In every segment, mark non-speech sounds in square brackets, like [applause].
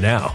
now.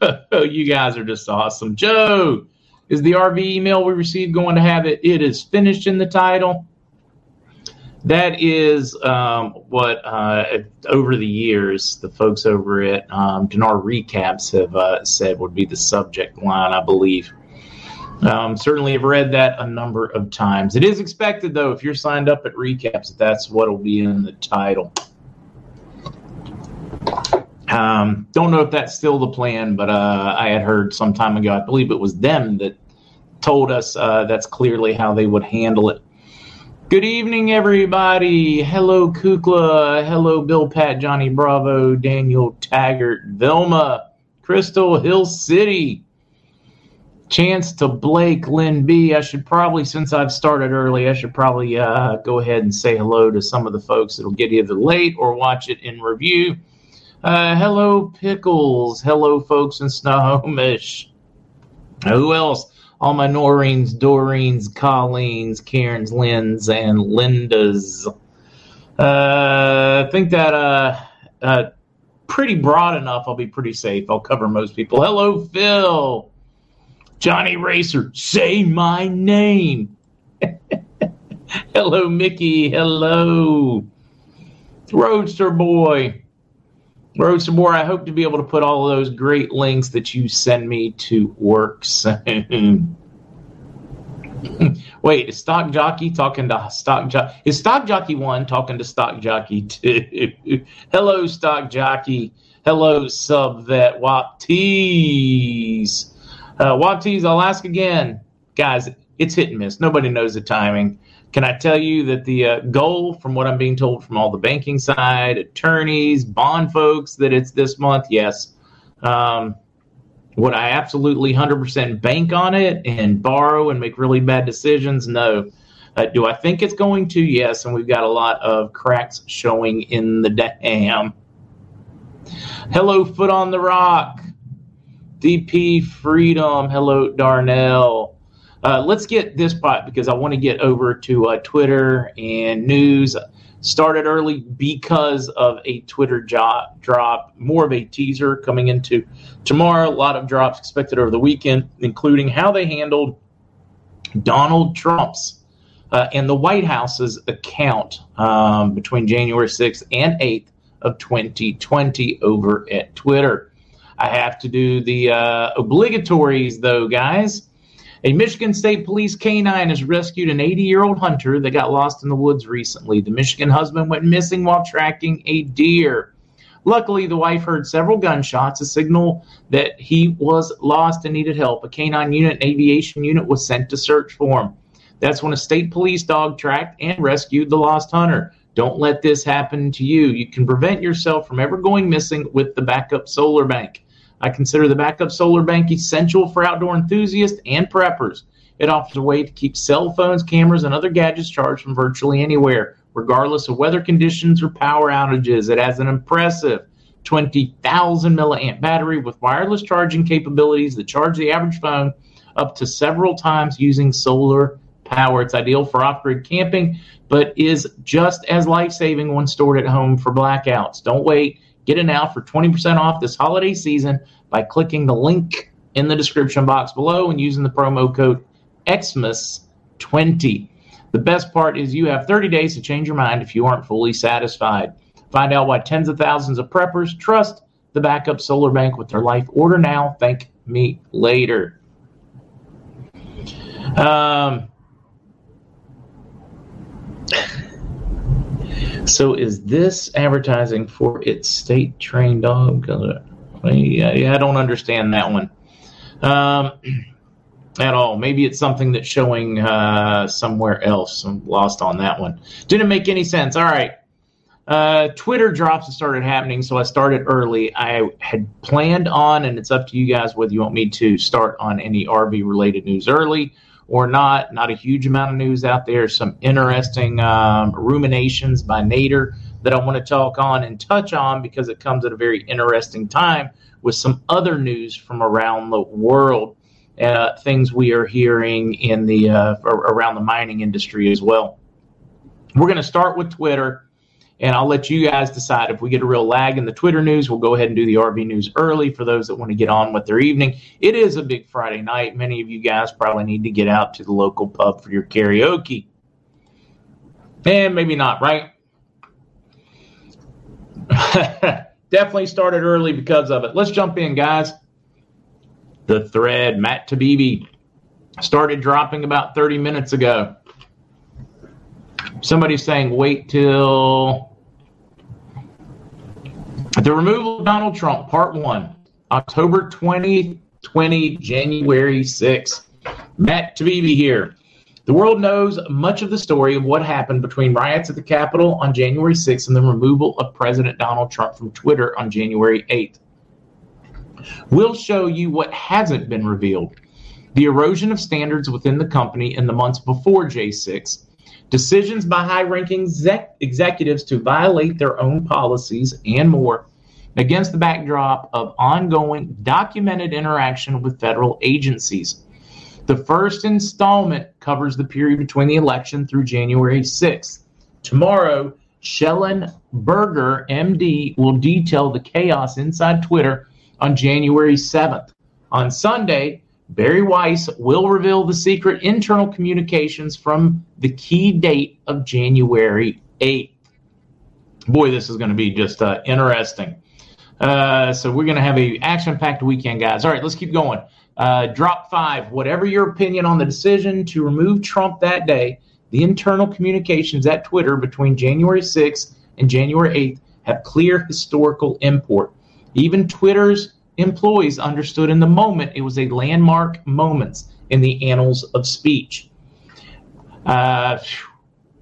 [laughs] you guys are just awesome. Joe, is the RV email we received going to have it? It is finished in the title. That is um, what uh, over the years the folks over at um, Dinar Recaps have uh, said would be the subject line, I believe. Um, certainly have read that a number of times. It is expected, though, if you're signed up at Recaps, that's what will be in the title. Um, don't know if that's still the plan, but uh, I had heard some time ago, I believe it was them that told us uh, that's clearly how they would handle it. Good evening, everybody. Hello, Kukla. Hello, Bill Pat, Johnny Bravo, Daniel Taggart, Vilma, Crystal Hill City. Chance to Blake, Lynn B. I should probably, since I've started early, I should probably uh, go ahead and say hello to some of the folks that'll get either late or watch it in review. Uh, hello, Pickles. Hello, folks in Snohomish. Who else? All my Noreen's, Doreens, Colleen's, Karen's, Lynn's, and Linda's. Uh, I think that uh, uh, pretty broad enough. I'll be pretty safe. I'll cover most people. Hello, Phil. Johnny Racer, say my name. [laughs] Hello, Mickey. Hello. Roadster Boy. Roadster more. I hope to be able to put all those great links that you send me to work soon. [laughs] Wait, is Stock Jockey talking to Stock Jockey? Is Stock Jockey 1 talking to Stock Jockey 2? [laughs] Hello, Stock Jockey. Hello, Sub Vet Wap Tees. Uh, Wap Tees, I'll ask again. Guys, it's hit and miss. Nobody knows the timing. Can I tell you that the uh, goal, from what I'm being told from all the banking side, attorneys, bond folks, that it's this month? Yes. Um, would I absolutely 100% bank on it and borrow and make really bad decisions? No. Uh, do I think it's going to? Yes. And we've got a lot of cracks showing in the dam. Hello, Foot on the Rock. DP Freedom. Hello, Darnell. Uh, let's get this part because I want to get over to uh, Twitter and news. Started early because of a Twitter jo- drop, more of a teaser coming into tomorrow. A lot of drops expected over the weekend, including how they handled Donald Trump's uh, and the White House's account um, between January 6th and 8th of 2020 over at Twitter. I have to do the uh, obligatories, though, guys. A Michigan State Police canine has rescued an 80 year old hunter that got lost in the woods recently. The Michigan husband went missing while tracking a deer. Luckily, the wife heard several gunshots, a signal that he was lost and needed help. A canine unit and aviation unit was sent to search for him. That's when a state police dog tracked and rescued the lost hunter. Don't let this happen to you. You can prevent yourself from ever going missing with the backup solar bank. I consider the backup solar bank essential for outdoor enthusiasts and preppers. It offers a way to keep cell phones, cameras, and other gadgets charged from virtually anywhere, regardless of weather conditions or power outages. It has an impressive 20,000 milliamp battery with wireless charging capabilities that charge the average phone up to several times using solar power. It's ideal for off grid camping, but is just as life saving when stored at home for blackouts. Don't wait. Get it now for 20% off this holiday season by clicking the link in the description box below and using the promo code Xmas20. The best part is you have 30 days to change your mind if you aren't fully satisfied. Find out why tens of thousands of preppers trust the backup solar bank with their life. Order now. Thank me later. Um, so is this advertising for its state trained dog? Yeah, I don't understand that one um, [clears throat] at all. Maybe it's something that's showing uh, somewhere else. I'm lost on that one. Didn't make any sense. All right. Uh, Twitter drops have started happening, so I started early. I had planned on, and it's up to you guys whether you want me to start on any RV related news early or not. Not a huge amount of news out there. Some interesting um, ruminations by Nader that I want to talk on and touch on because it comes at a very interesting time with some other news from around the world. Uh, things we are hearing in the uh, around the mining industry as well. We're going to start with Twitter and I'll let you guys decide if we get a real lag in the Twitter news. We'll go ahead and do the RV news early for those that want to get on with their evening. It is a big Friday night. Many of you guys probably need to get out to the local pub for your karaoke. And maybe not, right? [laughs] Definitely started early because of it. Let's jump in, guys. The thread, Matt Taibbi, started dropping about 30 minutes ago. Somebody's saying wait till the removal of Donald Trump, part one, October 2020, January 6th. Matt Taibbi here. The world knows much of the story of what happened between riots at the Capitol on January 6th and the removal of President Donald Trump from Twitter on January 8th. We'll show you what hasn't been revealed the erosion of standards within the company in the months before J6, decisions by high ranking exec- executives to violate their own policies, and more against the backdrop of ongoing documented interaction with federal agencies. The first installment covers the period between the election through January 6th. Tomorrow, Shellenberger, MD, will detail the chaos inside Twitter on January 7th. On Sunday, Bari Weiss will reveal the secret internal communications from the key date of January 8th. Boy, this is going to be just uh, interesting. Uh, so we're going to have a action-packed weekend, guys. All right, let's keep going. Uh, drop five. Whatever your opinion on the decision to remove Trump that day, the internal communications at Twitter between January 6th and January 8th have clear historical import. Even Twitter's employees understood in the moment it was a landmark moment in the annals of speech. Uh,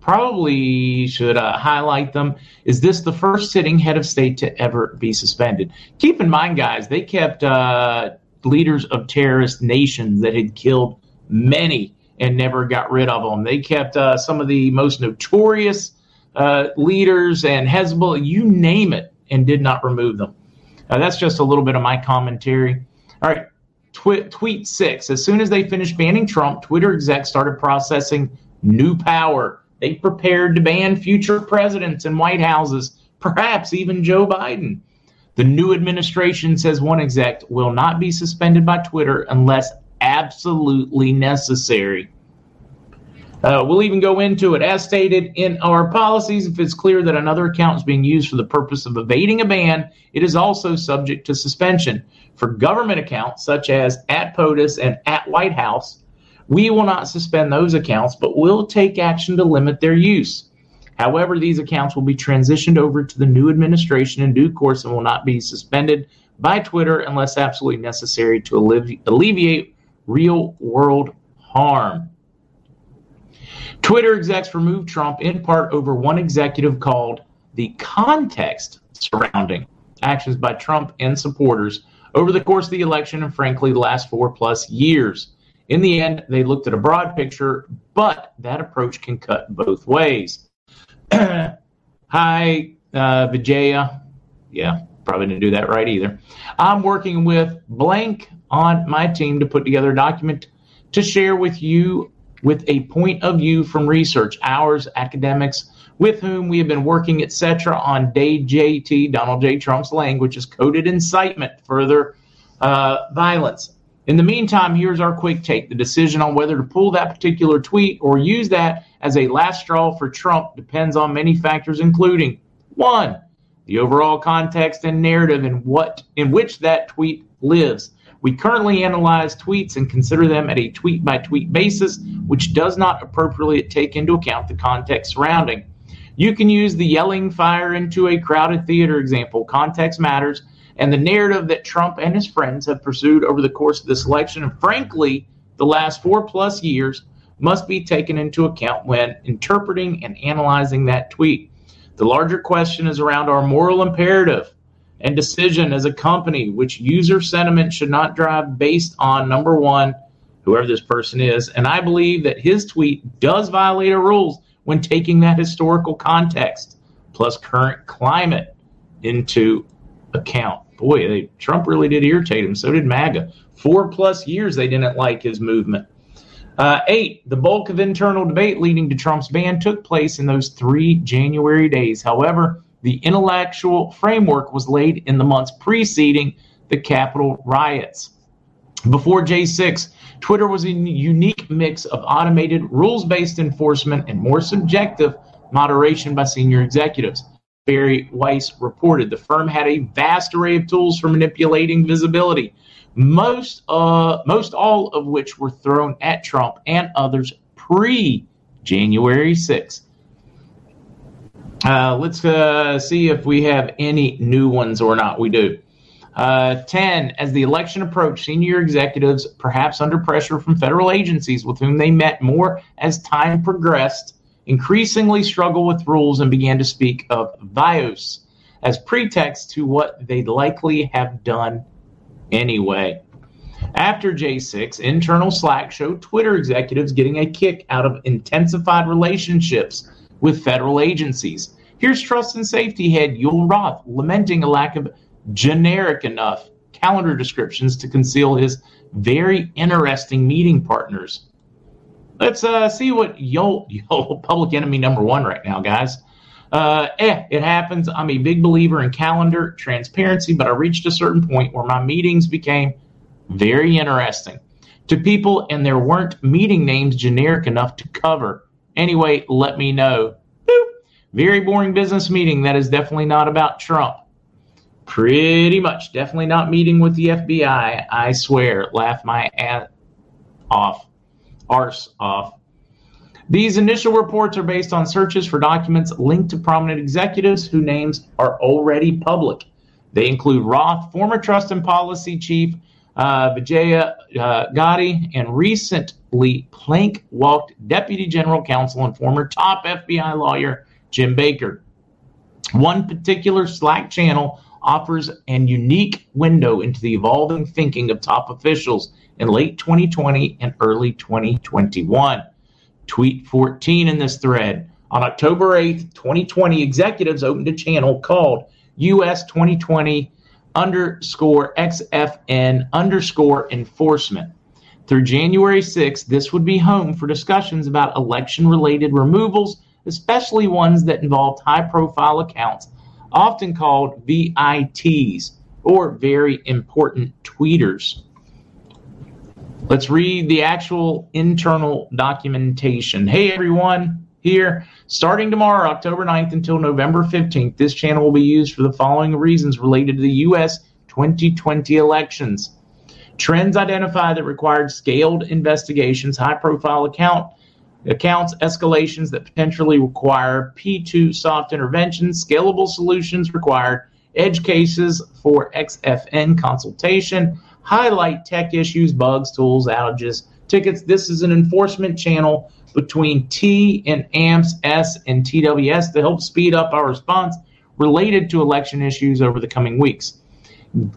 probably should uh, highlight them. Is this the first sitting head of state to ever be suspended? Keep in mind, guys, they kept uh, leaders of terrorist nations that had killed many and never got rid of them. They kept uh, some of the most notorious uh, leaders and Hezbollah, you name it, and did not remove them. Uh, that's just a little bit of my commentary. All right, tweet six. As soon as they finished banning Trump, Twitter execs started processing new power. They prepared to ban future presidents and White Houses, perhaps even Joe Biden. The new administration, says one exec, will not be suspended by Twitter unless absolutely necessary. Uh, we'll even go into it. As stated in our policies, if it's clear that another account is being used for the purpose of evading a ban, it is also subject to suspension. For government accounts such as at POTUS and at White House, we will not suspend those accounts, but will take action to limit their use. However, these accounts will be transitioned over to the new administration in due course and will not be suspended by Twitter unless absolutely necessary to alleviate real world harm. Twitter execs removed Trump in part over one executive called the context surrounding actions by Trump and supporters over the course of the election and, frankly, the last four plus years. In the end, they looked at a broad picture, but that approach can cut both ways. [clears throat] Hi, uh, Vijaya. Yeah, probably didn't do that right either. I'm working with Blank on my team to put together a document to share with you with a point of view from research, ours, academics, with whom we have been working, etc., on DJT, Donald J. Trump's language, is coded incitement, further uh, violence. In the meantime, here's our quick take. The decision on whether to pull that particular tweet or use that as a last straw for Trump depends on many factors, including one, the overall context and narrative in what in which that tweet lives. We currently analyze tweets and consider them at a tweet by tweet basis, which does not appropriately take into account the context surrounding. You can use the yelling fire into a crowded theater example. Context matters, and the narrative that Trump and his friends have pursued over the course of this election, and frankly, the last four plus years, must be taken into account when interpreting and analyzing that tweet. The larger question is around our moral imperative and decision as a company, which user sentiment should not drive based on number one, whoever this person is. And I believe that his tweet does violate our rules when taking that historical context plus current climate into account. Boy, they, Trump really did irritate him. So did MAGA. Four plus years they didn't like his movement. Uh, eight, the bulk of internal debate leading to Trump's ban took place in those three January days. However, the intellectual framework was laid in the months preceding the Capitol riots. Before J6, Twitter was a unique mix of automated rules based enforcement and more subjective moderation by senior executives. Bari Weiss reported the firm had a vast array of tools for manipulating visibility, most, uh, most all of which were thrown at Trump and others pre January 6th. Uh, let's uh, see if we have any new ones or not. We do. Uh, 10. As the election approached, senior executives, perhaps under pressure from federal agencies with whom they met more as time progressed, increasingly struggled with rules and began to speak of bios as pretext to what they'd likely have done anyway. After J6, internal Slack showed Twitter executives getting a kick out of intensified relationships with federal agencies. Here's Trust and Safety head Yul Roth lamenting a lack of generic enough calendar descriptions to conceal his very interesting meeting partners. Let's uh, see what Yul, Yul, [laughs] public enemy number one right now, guys. Uh, eh, it happens. I'm a big believer in calendar transparency, but I reached a certain point where my meetings became very interesting to people, and there weren't meeting names generic enough to cover. Anyway, let me know. Very boring business meeting. That is definitely not about Trump. Pretty much. Definitely not meeting with the FBI. I swear. Laugh my ass off. Arse off. These initial reports are based on searches for documents linked to prominent executives whose names are already public. They include Roth, former trust and policy chief uh, Vijaya uh, Gadde, and recently plank walked Deputy General Counsel and former top FBI lawyer Jim Baker. One particular Slack channel offers an unique window into the evolving thinking of top officials in late 2020 and early 2021. Tweet 14 in this thread. On October 8th, 2020, executives opened a channel called US 2020 underscore XFN underscore enforcement. Through January 6th, this would be home for discussions about election related removals, especially ones that involved high profile accounts, often called VITs or very important tweeters. Let's read the actual internal documentation. Hey everyone, here. Starting tomorrow, October 9th until November 15th, this channel will be used for the following reasons related to the U.S. 2020 elections. Trends identified that required scaled investigations, high profile account accounts, escalations that potentially require P2 soft interventions, scalable solutions required, edge cases for XFN consultation, highlight tech issues, bugs, tools, outages, tickets. This is an enforcement channel between T and AMPS S and TWS to help speed up our response related to election issues over the coming weeks.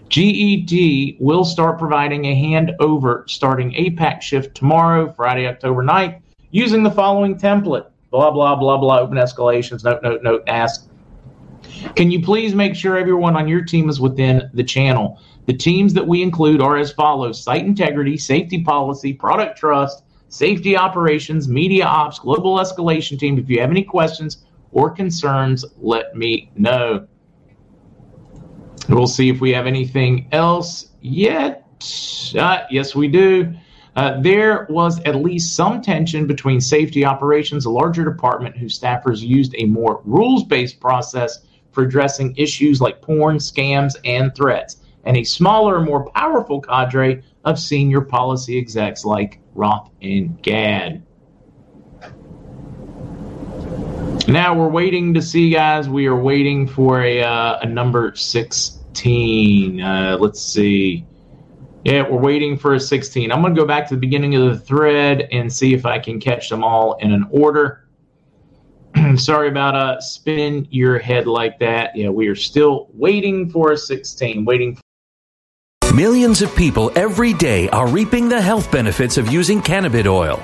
GET will start providing a handover starting APAC shift tomorrow, Friday, October 9th, using the following template blah, blah, blah, blah, open escalations, note, note, note, ask. Can you please make sure everyone on your team is within the channel? The teams that we include are as follows site integrity, safety policy, product trust, safety operations, media ops, global escalation team. If you have any questions or concerns, let me know. We'll see if we have anything else yet. Uh, yes, we do. Uh, there was at least some tension between safety operations, a larger department whose staffers used a more rules based process for addressing issues like porn, scams, and threats, and a smaller, more powerful cadre of senior policy execs like Roth and Gad. Now we're waiting to see, guys. We are waiting for a, uh, a number 16. Uh, let's see. Yeah, we're waiting for a 16. I'm going to go back to the beginning of the thread and see if I can catch them all in an order. [clears throat] Sorry about uh spin your head like that. Yeah, we are still waiting for a 16, waiting for. Millions of people every day are reaping the health benefits of using cannabis oil,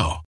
now.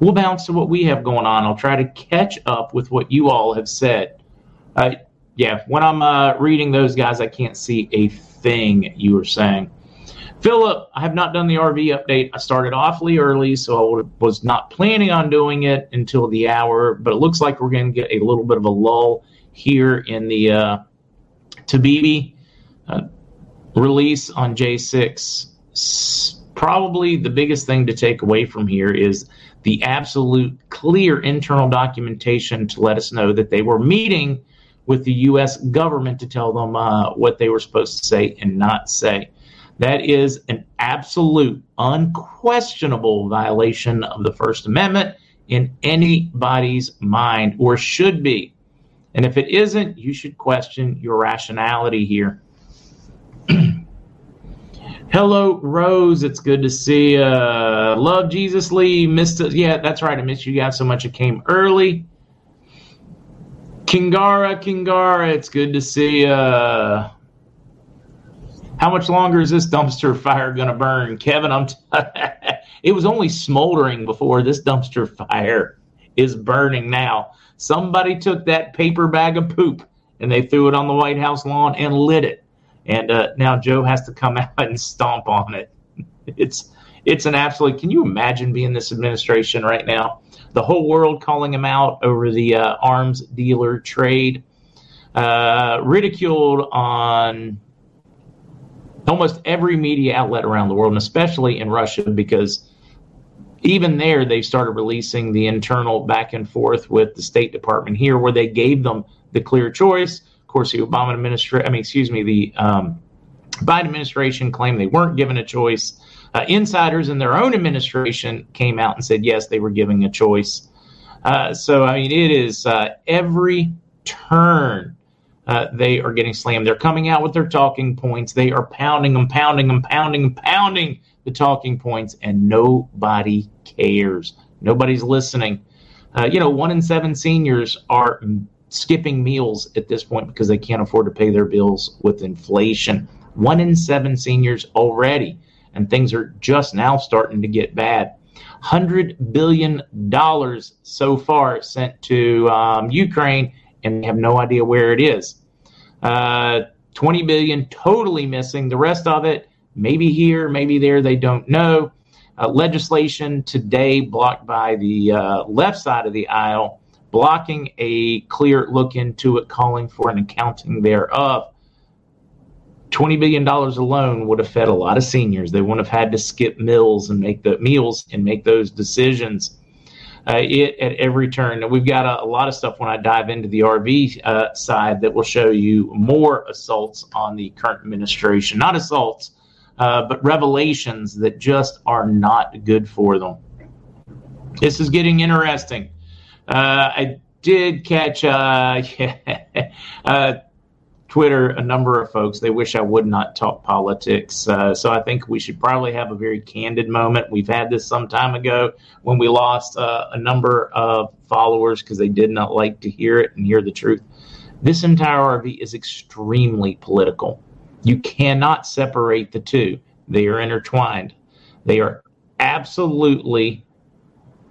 we'll bounce to what we have going on. I'll try to catch up with what you all have said. Uh, yeah, when I'm uh, reading those guys, I can't see a thing you were saying. Philip, I have not done the RV update. I started awfully early, so I was not planning on doing it until the hour, but it looks like we're going to get a little bit of a lull here in the uh, Taibbi uh, release on J6. Probably the biggest thing to take away from here is the absolute clear internal documentation to let us know that they were meeting with the U.S. government to tell them uh, what they were supposed to say and not say. That is an absolute, unquestionable violation of the First Amendment in anybody's mind, or should be. And if it isn't, you should question your rationality here. Hello, Rose. It's good to see you. Love Jesus Lee. Missed it. Yeah, that's right. I missed you guys so much. I came early. Kingara, Kingara. It's good to see you. How much longer is this dumpster fire going to burn? Kevin, I'm. T- [laughs] it was only smoldering before this dumpster fire is burning now. Somebody took that paper bag of poop and they threw it on the White House lawn and lit it. And uh, now Joe has to come [laughs] out and stomp on it. It's it's an absolute. Can you imagine being this administration right now? The whole world calling him out over the uh, arms dealer trade, uh, ridiculed on almost every media outlet around the world, and especially in Russia, because even there they've started releasing the internal back and forth with the State Department here, where they gave them the clear choice. Course, the Obama administration, I mean, excuse me, the um, Biden administration claimed they weren't given a choice. Uh, insiders in their own administration came out and said yes, they were giving a choice. Uh, so I mean, it is uh, every turn uh, they are getting slammed. They're coming out with their talking points. They are pounding them, pounding them, pounding them, pounding the talking points, and nobody cares. Nobody's listening. Uh, you know, one in seven seniors are skipping meals at this point because they can't afford to pay their bills with inflation. One in seven seniors already, and things are just now starting to get bad. $100 billion so far sent to um, Ukraine and they have no idea where it is. Uh, 20 billion totally missing. The rest of it, maybe here, maybe there, they don't know. Uh, legislation today blocked by the uh, left side of the aisle, blocking a clear look into it, calling for an accounting thereof. $20 billion alone would have fed a lot of seniors. They wouldn't have had to skip meals and make the meals and make those decisions uh, it at every turn. We've got a, a, lot of stuff when I dive into the RV uh, side that will show you more assaults on the current administration. Not assaults, uh, but revelations that just are not good for them. This is getting interesting. Uh, I did catch uh, [laughs] uh, Twitter, a number of folks, they wish I would not talk politics. Uh, so I think we should probably have a very candid moment. We've had this some time ago when we lost uh, a number of followers because they did not like to hear it and hear the truth. This entire RV is extremely political. You cannot separate the two, they are intertwined. They are absolutely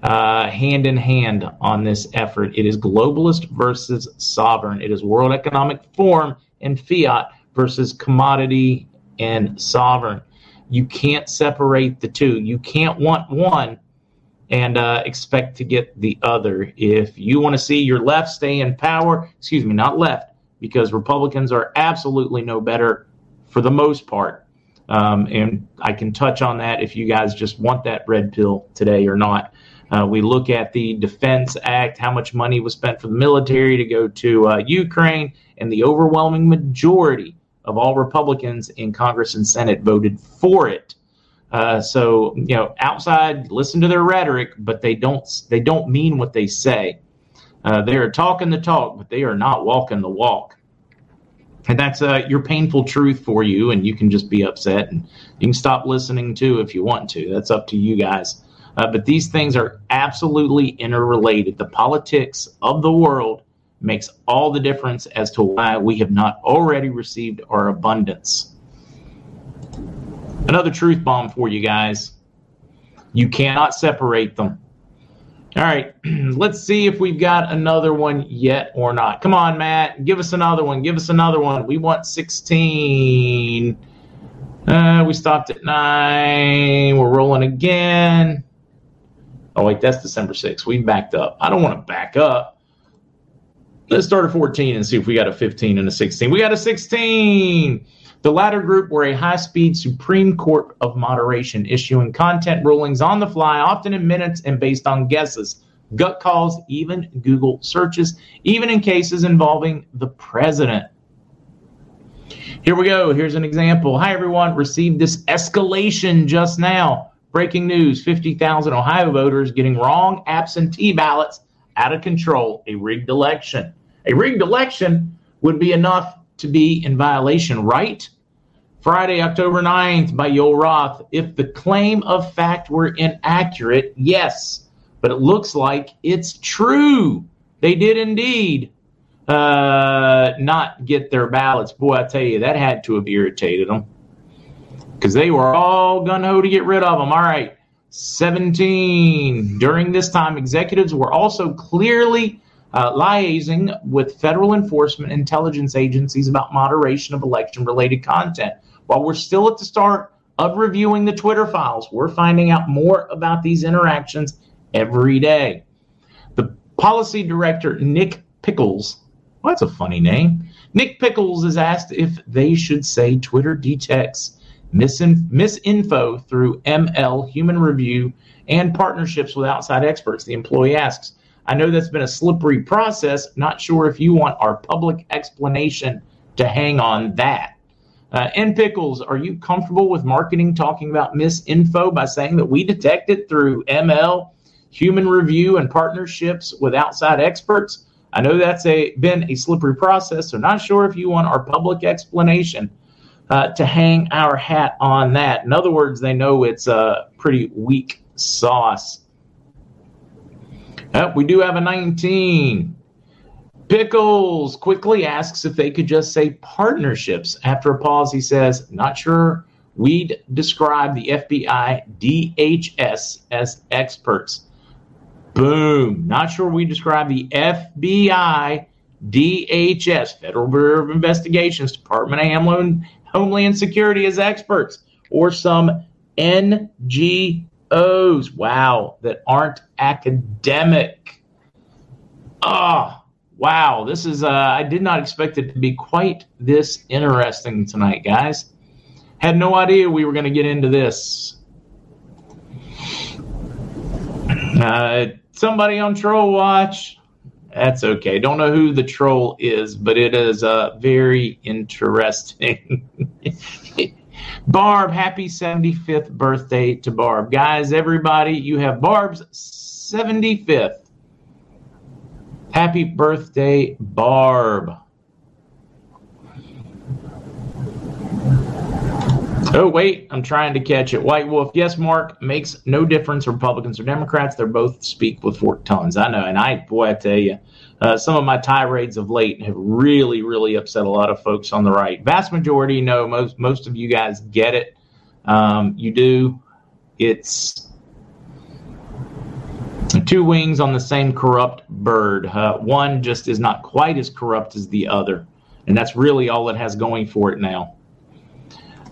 uh, hand in hand on this effort. It is globalist versus sovereign. It is World Economic Forum and fiat versus commodity and sovereign. You can't separate the two. You can't want one and uh, expect to get the other. If you want to see your left stay in power, excuse me, not left, because Republicans are absolutely no better for the most part. Um, and I can touch on that if you guys just want that red pill today or not. Uh, we look at the Defense Act, how much money was spent for the military to go to uh, Ukraine, and the overwhelming majority of all Republicans in Congress and Senate voted for it. Uh, so you know, outside, listen to their rhetoric, but they don't they don't mean what they say. Uh, they are talking the talk, but they are not walking the walk. And that's uh, your painful truth for you, and you can just be upset, and you can stop listening too if you want to. That's up to you guys. Uh, but these things are absolutely interrelated. The politics of the world makes all the difference as to why we have not already received our abundance. Another truth bomb for you guys. You cannot separate them. All right, [clears throat] let's see if we've got another one yet or not. Come on, Matt, give us another one. Give us another one. We want 16. Uh, we stopped at nine. We're rolling again. Oh, wait, that's December 6th. We backed up. I don't want to back up. Let's start at 14 and see if we got a 15 and a 16. We got a 16. The latter group were a high speed Supreme Court of moderation, issuing content rulings on the fly, often in minutes and based on guesses, gut calls, even Google searches, even in cases involving the president. Here we go. Here's an example. Hi, everyone. Received this escalation just now. Breaking news 50,000 Ohio voters getting wrong absentee ballots out of control, a rigged election. A rigged election would be enough to be in violation, right? Friday, October 9th, by Yoel Roth. If the claim of fact were inaccurate, yes, but it looks like it's true. They did indeed uh, not get their ballots. Boy, I tell you, that had to have irritated them because they were all gun ho to get rid of them. All right. 17. During this time, executives were also clearly uh, liaising with federal enforcement intelligence agencies about moderation of election related content. While we're still at the start of reviewing the Twitter files, we're finding out more about these interactions every day. The policy director, Nick Pickles, well, that's a funny name. Nick Pickles is asked if they should say Twitter detects misin- misinfo through ML, human review, and partnerships with outside experts. The employee asks, I know that's been a slippery process. Not sure if you want our public explanation to hang on that. Uh, N Pickles, are you comfortable with marketing talking about misinfo by saying that we detect it through ML, human review, and partnerships with outside experts? I know that's a been a slippery process, so not sure if you want our public explanation uh, to hang our hat on that. In other words, they know it's a pretty weak sauce. We do have a 19. Pickles quickly asks if they could just say partnerships. After a pause, he says, Not sure we'd describe the FBI DHS as experts. Boom. Not sure we describe the FBI DHS, Federal Bureau of Investigations, Department of Homeland, Homeland Security as experts, or some NGOs, wow, that aren't academic. Ah, oh, wow. This is, uh, I did not expect it to be quite this interesting tonight, guys. Had no idea we were going to get into this. Uh, somebody on Troll Watch. That's okay. Don't know who the troll is, but it is uh, very interesting. [laughs] Barb, happy 75th birthday to Barb. Guys, everybody, you have Barb's 75th. Happy birthday, Barb. Oh, wait, I'm trying to catch it. White Wolf, yes, Mark, makes no difference, Republicans or Democrats. They're both speak with forked tongues. I know. And I, boy, I tell you, uh, some of my tirades of late have really, really upset a lot of folks on the right. Vast majority know, most, most of you guys get it. Um, you do. It's two wings on the same corrupt bird. Uh, one just is not quite as corrupt as the other. And that's really all it has going for it now.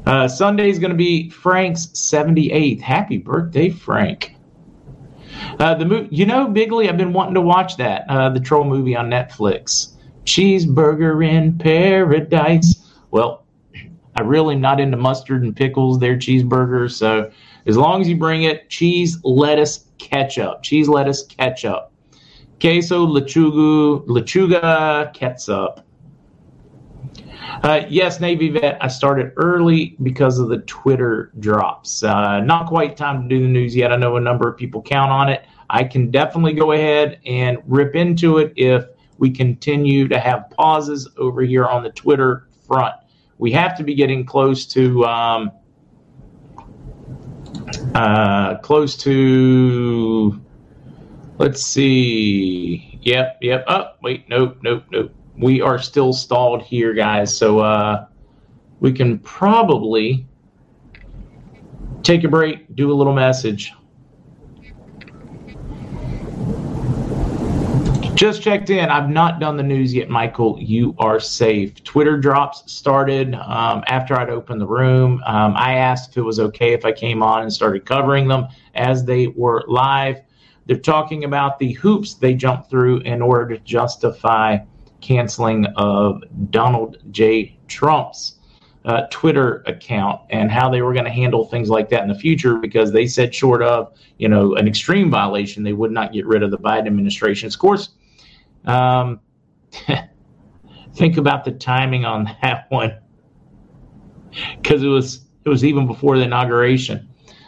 Uh, Sunday is going to be Frank's 78th. Happy birthday, Frank. Uh, the movie, you know, Bigley, I've been wanting to watch that. Uh, the troll movie on Netflix. Cheeseburger in Paradise. Well, I really am not into mustard and pickles. They're cheeseburgers. So as long as you bring it, cheese, lettuce, ketchup. Cheese, lettuce, ketchup. Queso, lechuga, lechuga, ketchup. Uh, yes, Navy vet. I started early because of the Twitter drops. Uh, not quite time to do the news yet. I know a number of people count on it. I can definitely go ahead and rip into it if we continue to have pauses over here on the Twitter front. We have to be getting close to um, uh, close to. Let's see. Yep, yep. Oh, wait, nope, nope, nope we are still stalled here, guys. So uh, we can probably take a break, do a little message. Just checked in. I've not done the news yet, Michael. You are safe. Twitter drops started um, after I'd opened the room. Um, I asked if it was okay if I came on and started covering them as they were live. They're talking about the hoops they jumped through in order to justify canceling of Donald J. Trump's uh, Twitter account and how they were going to handle things like that in the future because they said short of you know an extreme violation they would not get rid of the Biden administration. Of course, um, [laughs] think about the timing on that [laughs] one because it was it was even before the inauguration.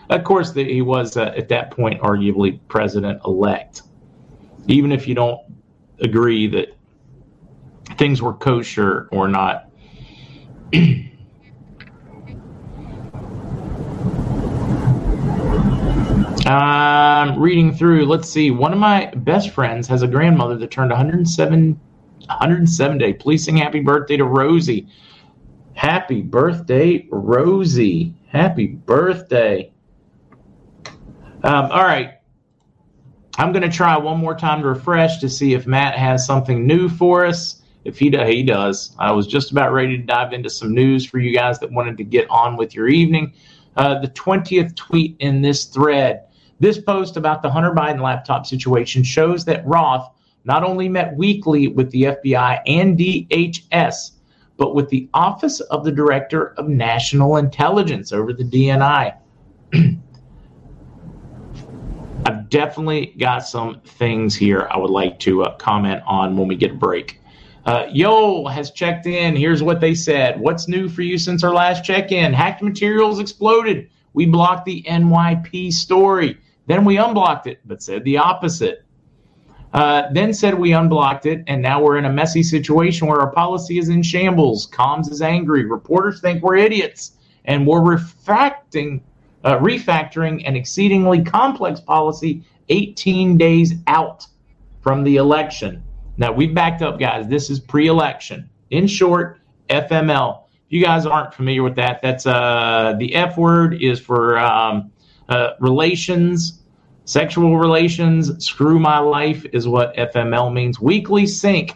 Of course, the, he was uh, at that point arguably president elect. Even if you don't agree that things were kosher or not. I'm [clears throat] reading through. Let's see. One of my best friends has a grandmother that turned 107, 107 day. Please sing happy birthday to Rosie. Happy birthday, Rosie. Happy birthday. Um, all right. I'm going to try one more time to refresh to see if Matt has something new for us. If he, does, he does. I was just about ready to dive into some news for you guys that wanted to get on with your evening. Uh, the 20th tweet in this thread. This post about the Hunter Biden laptop situation shows that Roth not only met weekly with the FBI and DHS, but with the Office of the Director of National Intelligence over the DNI. [clears throat] I've definitely got some things here I would like to uh, comment on when we get a break. Uh, Yo has checked in. Here's what they said. What's new for you since our last check in? Hacked materials exploded. We blocked the NYP story. Then we unblocked it, but said the opposite. Uh, then said we unblocked it, and now we're in a messy situation where our policy is in shambles. Comms is angry. Reporters think we're idiots, and we're uh, refactoring an exceedingly complex policy 18 days out from the election. Now we've backed up, guys. This is pre-election. In short, FML. If you guys aren't familiar with that, that's uh, the F word is for um, uh, relations, sexual relations. Screw my life is what FML means. Weekly sync.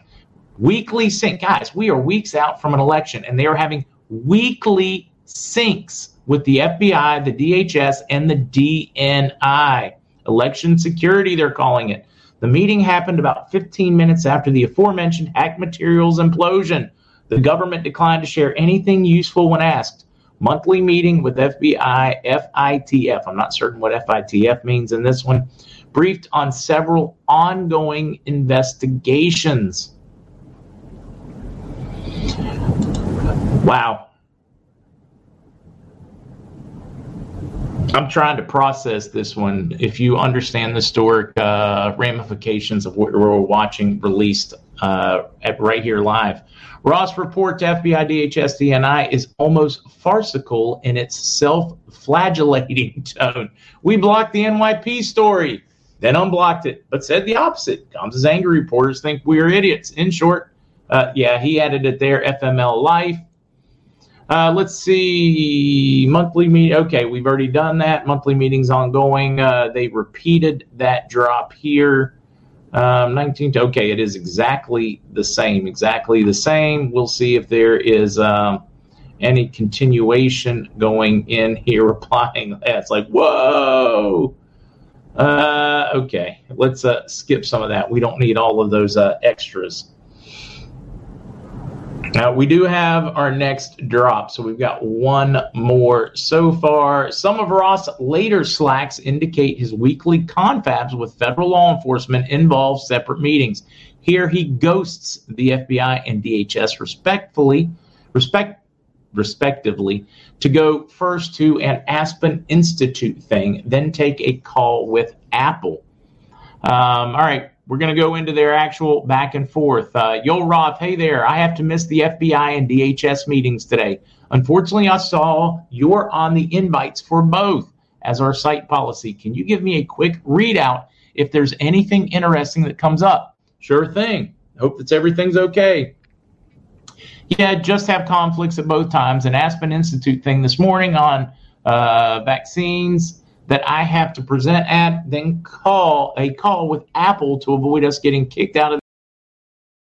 Weekly sync, guys. We are weeks out from an election, and they are having weekly syncs with the FBI, the DHS, and the DNI. Election security, they're calling it. The meeting happened about 15 minutes after the aforementioned hack materials implosion. The government declined to share anything useful when asked. Monthly meeting with FBI FITF. I'm not certain what FITF means in this one. Briefed on several ongoing investigations. Wow. I'm trying to process this one. If you understand the historic uh, ramifications of what we're watching released uh, at, right here live, Roth report to FBI DHS DNI is almost farcical in its self-flagellating [laughs] tone. We blocked the NYP story, then unblocked it, but said the opposite. Comes as angry reporters think we are idiots. In short, uh, yeah, he added it there. FML Life. Uh, let's see, monthly meet. Okay, we've already done that. Monthly meetings ongoing. Uh, they repeated that drop here. Um, 19. Okay, it is exactly the same. Exactly the same. We'll see if there is um, any continuation going in here. [laughs] Replying. It's like whoa. Uh, okay, let's uh, skip some of that. We don't need all of those uh, extras. Now, we do have our next drop, so we've got one more so far. Some of Roth' later slacks indicate his weekly confabs with federal law enforcement involve separate meetings. Here he ghosts the FBI and DHS respectfully, respect, respectively, to go first to an Aspen Institute thing, then take a call with Apple. Um, all right, we're going to go into their actual back and forth. Uh, Roth, hey there. I have to miss the FBI and DHS meetings today. Unfortunately, I saw you're on the invites for both as our site policy. Can you give me a quick readout if there's anything interesting that comes up? Sure thing. Hope that everything's okay. Yeah, just have conflicts at both times. An Aspen Institute thing this morning on uh, vaccines that I have to present at, then call a call with Apple to avoid us getting kicked out of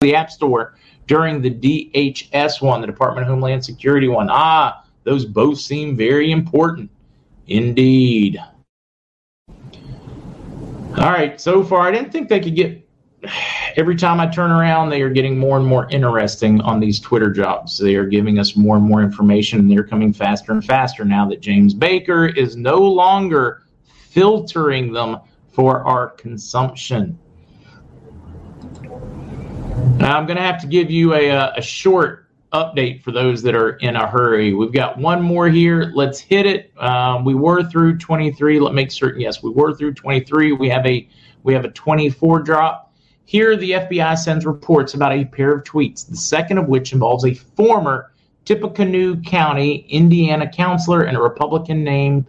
The App Store during the DHS one, the Department of Homeland Security one. Ah, those both seem very important. Indeed. All right, so far I didn't think they could get. Every time I turn around, they are getting more and more interesting on these Twitter jobs. They are giving us more and more information, and they're coming faster and faster now that James Baker is no longer filtering them for our consumption. Now, I'm going to have to give you a, a short update for those that are in a hurry. We've got one more here. Let's hit it. Um, we were through 23. Let me make certain. Yes, we were through 23. We have a we have a 24 drop. Here, the FBI sends reports about a pair of tweets. The second of which involves a former Tippecanoe County, Indiana councilor and a Republican named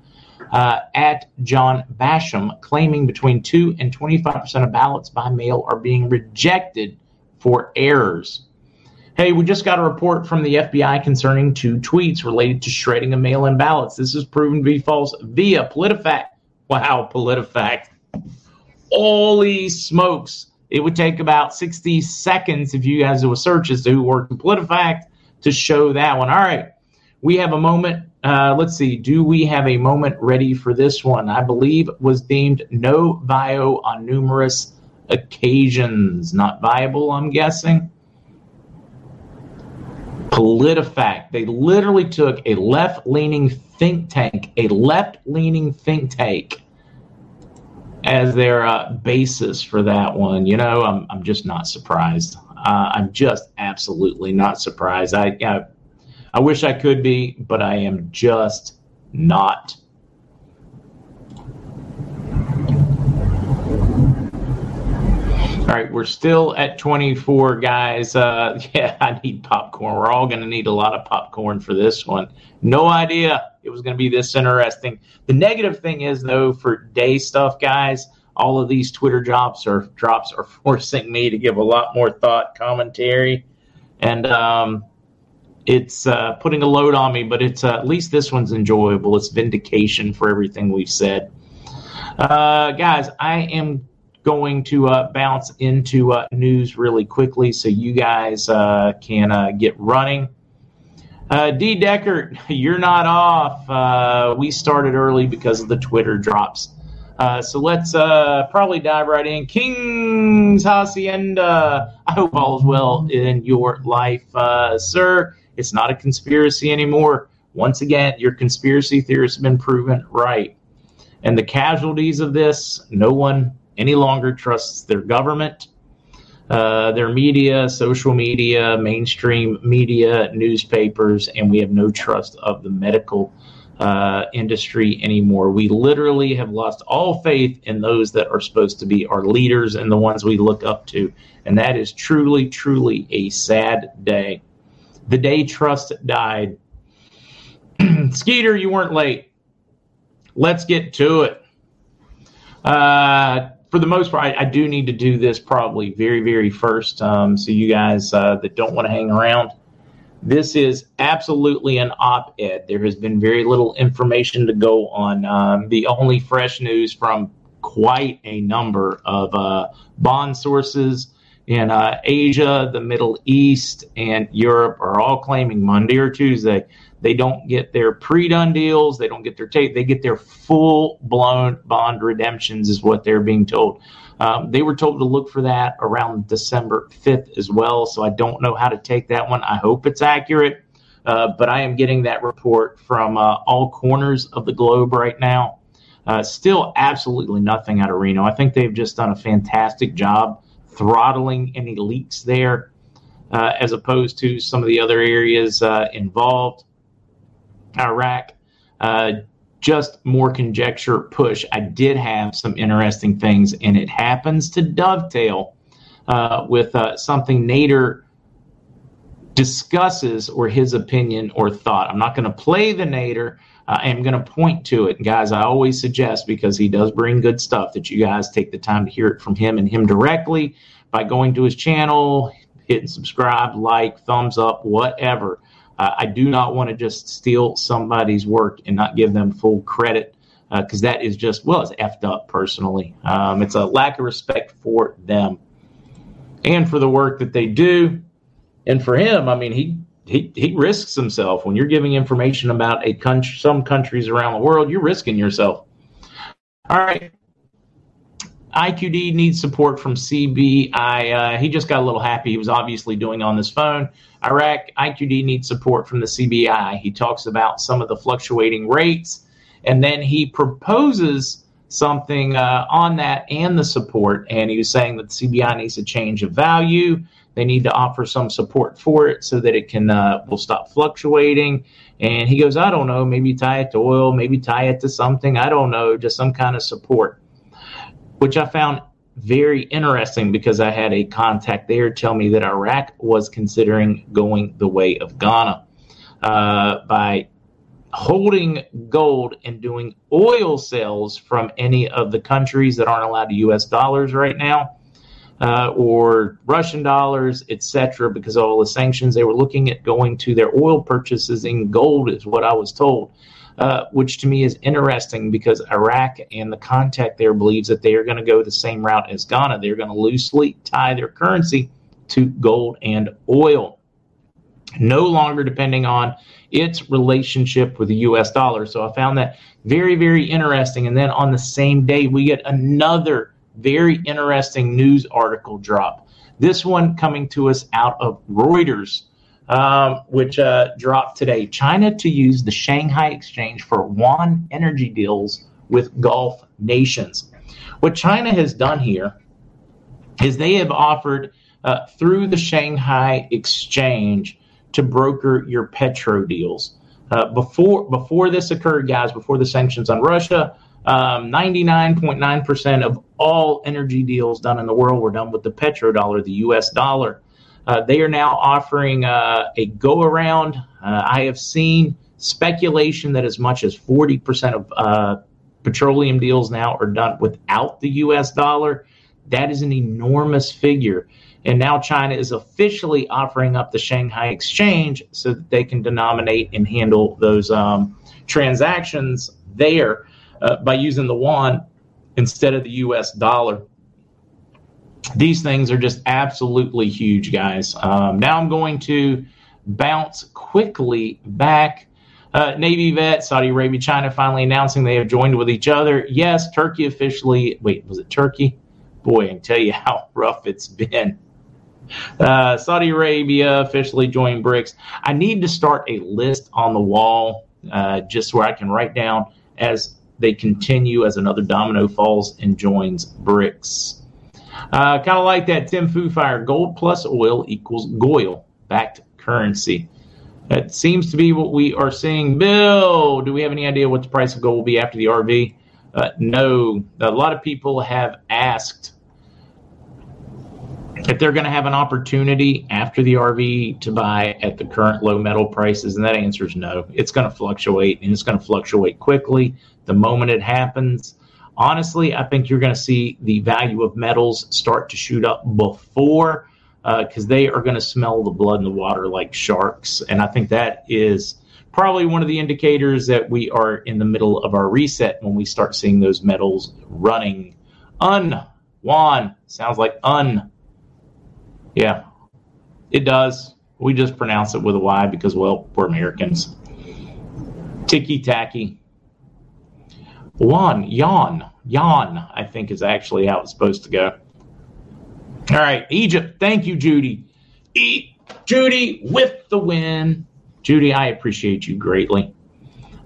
uh, at John Basham, claiming between 2 and 25% of ballots by mail are being rejected for errors. Hey, we just got a report from the FBI concerning two tweets related to shredding of mail in ballots. This is proven to be false via PolitiFact. Wow, PolitiFact. Holy smokes. It would take about 60 seconds if you guys do a search as to who worked in PolitiFact to show that one. All right. We have a moment. Uh, let's see. Do we have a moment ready for this one? I believe was deemed no bio on numerous occasions. Not viable, I'm guessing. PolitiFact. They literally took a left leaning think tank, a left leaning think tank, as their uh, basis for that one. You know, I'm, I'm just not surprised. Uh, I'm just absolutely not surprised. I, I, I wish I could be, but I am just not. All right, we're still at 24, guys. Uh, [laughs] yeah, I need popcorn. We're all going to need a lot of popcorn for this one. No idea it was going to be this interesting. The negative thing is, though, for day stuff, guys, all of these Twitter drops are drops are [laughs] forcing me to give a lot more thought, commentary, and um, it's uh, putting a load on me. But it's uh, at least this one's enjoyable. It's vindication for everything we've said, uh, guys. I am going to uh, bounce into uh, news really quickly so you guys uh, can uh, get running. Uh, D. Deckert, [laughs] you're not off. Uh, we started early because of the Twitter drops. so let's probably dive right in. King's Hacienda. I hope all is well in your life, sir. It's not a conspiracy anymore. Once again, your conspiracy theories have been proven right. And the casualties of this, no one any longer trusts their government, uh, their media, social media, mainstream media, newspapers, and we have no trust of the medical uh, industry anymore. We literally have lost all faith in those that are supposed to be our leaders and the ones we look up to. And that is truly, truly a sad day. The day trust died. [clears throat] Skeeter, you weren't late. Let's get to it. Uh, for the most part, I, I, do need to do this probably very, very first. Um, so you guys uh, that don't want to hang around, this is absolutely an op-ed. There has been very little information to go on. Um, the only fresh news from quite a number of uh, bond sources in uh, Asia, the Middle East, and Europe are all claiming Monday or Tuesday they don't get their pre-done deals. They don't get their tape. They get their full-blown bond redemptions, is what they're being told. Um, they were told to look for that around December 5th as well. So I don't know how to take that one. I hope it's accurate, uh, but I am getting that report from uh, all corners of the globe right now. Uh, still, absolutely nothing out of Reno. I think they've just done a fantastic job throttling any leaks there, uh, as opposed to some of the other areas uh, involved. Iraq. Uh, just more conjecture push. I did have some interesting things, and it happens to dovetail uh, with uh, something Nader discusses or his opinion or thought. I'm not going to play the Nader. I am going to point to it. And guys, I always suggest because he does bring good stuff that you guys take the time to hear it from him and him directly by going to his channel, hitting subscribe, like, thumbs up, whatever. I do not want to just steal somebody's work and not give them full credit because uh, that is just, well, it's effed up personally. Um, it's a lack of respect for them and for the work that they do. And for him, I mean, he he, he risks himself when you're giving information about a country, some countries around the world. You're risking yourself. All right, IQD needs support from CBI. Uh, he just got a little happy. He was obviously doing on this phone. Iraq IQD needs support from the CBI. He talks about some of the fluctuating rates, and then he proposes something uh, on that and the support. And he was saying that the CBI needs a change of value. They need to offer some support for it so that it can uh, will stop fluctuating. And he goes, I don't know, maybe tie it to oil, maybe tie it to something. I don't know, just some kind of support, which I found very interesting because I had a contact there tell me that Iraq was considering going the way of Ghana uh, by holding gold and doing oil sales from any of the countries that aren't allowed to U.S. dollars right now. Uh, or Russian dollars, etc., because of all the sanctions. They were looking at going to their oil purchases in gold, is what I was told, uh, which to me is interesting because Iraq and the contact there believes that they are going to go the same route as Ghana. They're going to loosely tie their currency to gold and oil, no longer depending on its relationship with the US dollar. So I found that very, very interesting. And then on the same day, we get another very interesting news article drop. This one coming to us out of Reuters, um, which uh, dropped today. China to use the Shanghai Exchange for yuan energy deals with Gulf nations. What China has done here is they have offered uh, through the Shanghai Exchange to broker your petro deals. Uh, before before this occurred, guys, before the sanctions on Russia, 99.9% um, of all energy deals done in the world were done with the petrodollar, the U.S. dollar. Uh, they are now offering uh, a go around. Uh, I have seen speculation that as much as 40% of uh, petroleum deals now are done without the U.S. dollar. That is an enormous figure. And now China is officially offering up the Shanghai Exchange so that they can denominate and handle those um, transactions there uh, by using the yuan instead of the US dollar. These things are just absolutely huge, guys. Um, now I'm going to bounce quickly back. Uh, Navy vet, Saudi Arabia, China finally announcing they have joined with each other. Yes, Turkey officially. Wait, was it Turkey? Boy, I can tell you [laughs] how rough it's been. Uh, Saudi Arabia officially joined BRICS. I need to start a list on the wall uh, just where I can write down as they continue as another domino falls and joins BRICS. Uh, kind of like that Tim Fu Fire gold plus oil equals GOIL backed currency. That seems to be what we are seeing. Bill, do we have any idea what the price of gold will be after the RV? Uh, no. A lot of people have asked if they're going to have an opportunity after the RV to buy at the current low metal prices, and that answer is no. It's going to fluctuate, and it's going to fluctuate quickly the moment it happens. Honestly, I think you're going to see the value of metals start to shoot up before, because uh, they are going to smell the blood in the water like sharks, and I think that is probably one of the indicators that we are in the middle of our reset when we start seeing those metals running. Un, Juan, sounds like un yeah, it does. We just pronounce it with a Y because, well, we're Americans. Ticky tacky. Juan, yawn, yawn, I think is actually how it's supposed to go. All right, Egypt. Thank you, Judy. Eat Judy with the win. Judy, I appreciate you greatly.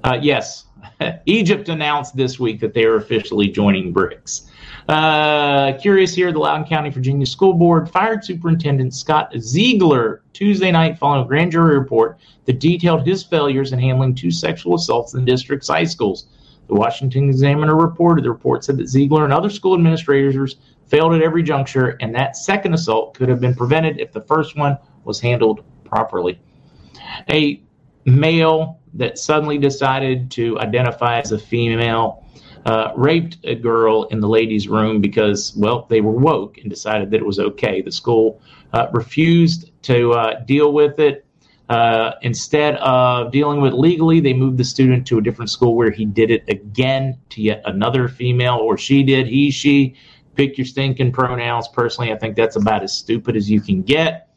Uh, yes, [laughs] Egypt announced this week that they are officially joining BRICS. Uh, curious here, the Loudoun County, Virginia School Board fired Superintendent Scott Ziegler Tuesday night following a grand jury report that detailed his failures in handling two sexual assaults in the district's high schools. The Washington Examiner reported the report said that Ziegler and other school administrators failed at every juncture, and that second assault could have been prevented if the first one was handled properly. A male that suddenly decided to identify as a female uh, raped a girl in the ladies' room because, well, they were woke and decided that it was okay. The school uh, refused to uh, deal with it. Uh, instead of dealing with legally, they moved the student to a different school where he did it again to yet another female, or she did, he, she. Pick your stinking pronouns. Personally, I think that's about as stupid as you can get.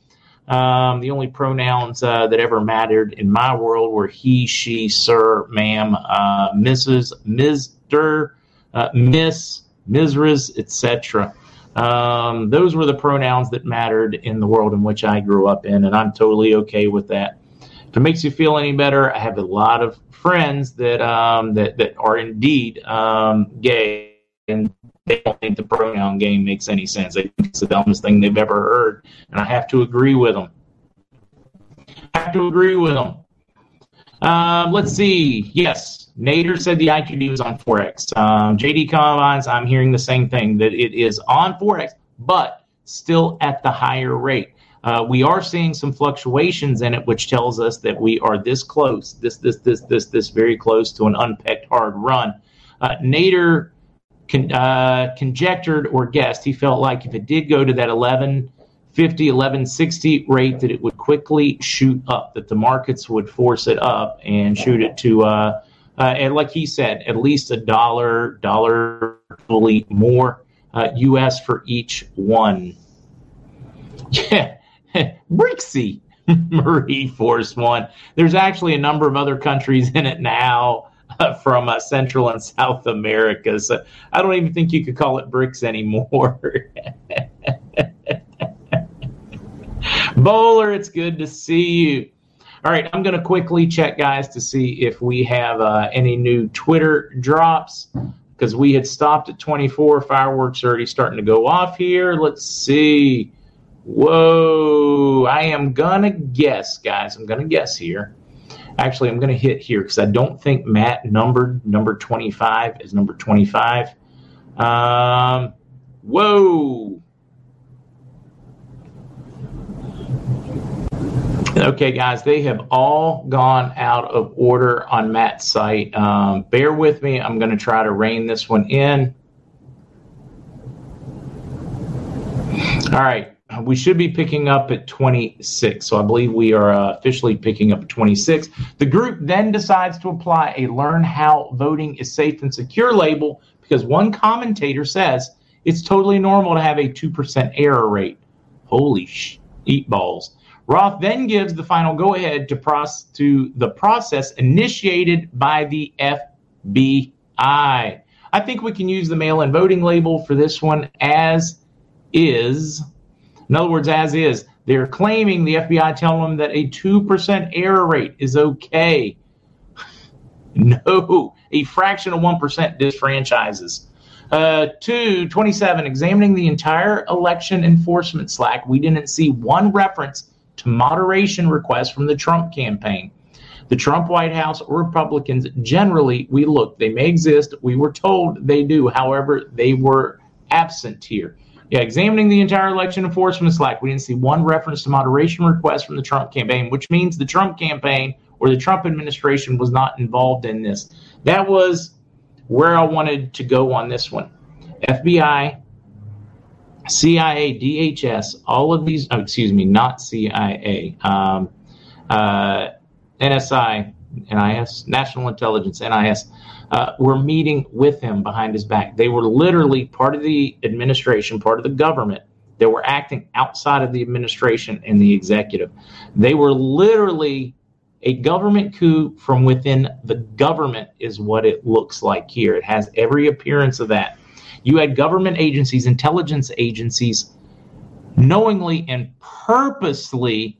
Um, the only pronouns uh, that ever mattered in my world were he, she, sir, ma'am, uh, Mrs., Mr., uh, Miss, Mrs., etc. Um, those were the pronouns that mattered in the world in which I grew up in, and I'm totally okay with that. If it makes you feel any better, I have a lot of friends that um, that that are indeed um, gay, and they don't think the pronoun game makes any sense. They think it's the dumbest thing they've ever heard, and I have to agree with them. I have to agree with them. Um, let's see. Yes, Nader said the IQD was on Forex. Um, JD Combines, I'm hearing the same thing that it is on Forex, but still at the higher rate. Uh, we are seeing some fluctuations in it, which tells us that we are this close, this, this, this, this, this, very close to an unpecked hard run. Uh, Nader con, uh, conjectured or guessed he felt like if it did go to that 1150, 1160 rate, that it would quickly shoot up, that the markets would force it up and shoot it to, uh, uh, and like he said, at least a dollar, dollar fully more U.S. Uh, for each one. Yeah. [laughs] Brixie [laughs] Marie Force One. There's actually a number of other countries in it now uh, from uh, Central and South America. So I don't even think you could call it BRICS anymore. [laughs] Bowler, it's good to see you. All right, I'm going to quickly check, guys, to see if we have uh, any new Twitter drops because we had stopped at 24. Fireworks already starting to go off here. Let's see. Whoa, I am gonna guess, guys. I'm gonna guess here. Actually, I'm gonna hit here because I don't think Matt numbered number 25 is number 25. Um, whoa. Okay, guys, they have all gone out of order on Matt's site. Um, bear with me. I'm going to try to rein this one in. All right we should be picking up at 26. So I believe we are uh, officially picking up at 26. The group then decides to apply a learn how voting is safe and secure label because one commentator says it's totally normal to have a 2% error rate. Holy sh- eat balls. Roth then gives the final go ahead to, pros- to the process initiated by the FBI. I think we can use the mail in voting label for this one as is in other words, as is. They're claiming the FBI telling them that a 2% error rate is okay. [laughs] no, a fraction of 1% disfranchises. Uh, two, 27, examining the entire election enforcement slack, we didn't see one reference to moderation requests from the Trump campaign. The Trump White House Republicans, generally, we look, they may exist. We were told they do. However, they were absent here. Yeah, examining the entire election enforcement slack, we didn't see one reference to moderation requests from the Trump campaign, which means the Trump campaign or the Trump administration was not involved in this. That was where I wanted to go on this one. FBI, CIA, DHS, all of these, oh, excuse me, not CIA, um, uh, NSI, NIS, National Intelligence, NIS, uh, were meeting with him behind his back. They were literally part of the administration, part of the government. They were acting outside of the administration and the executive. They were literally a government coup from within the government, is what it looks like here. It has every appearance of that. You had government agencies, intelligence agencies, knowingly and purposely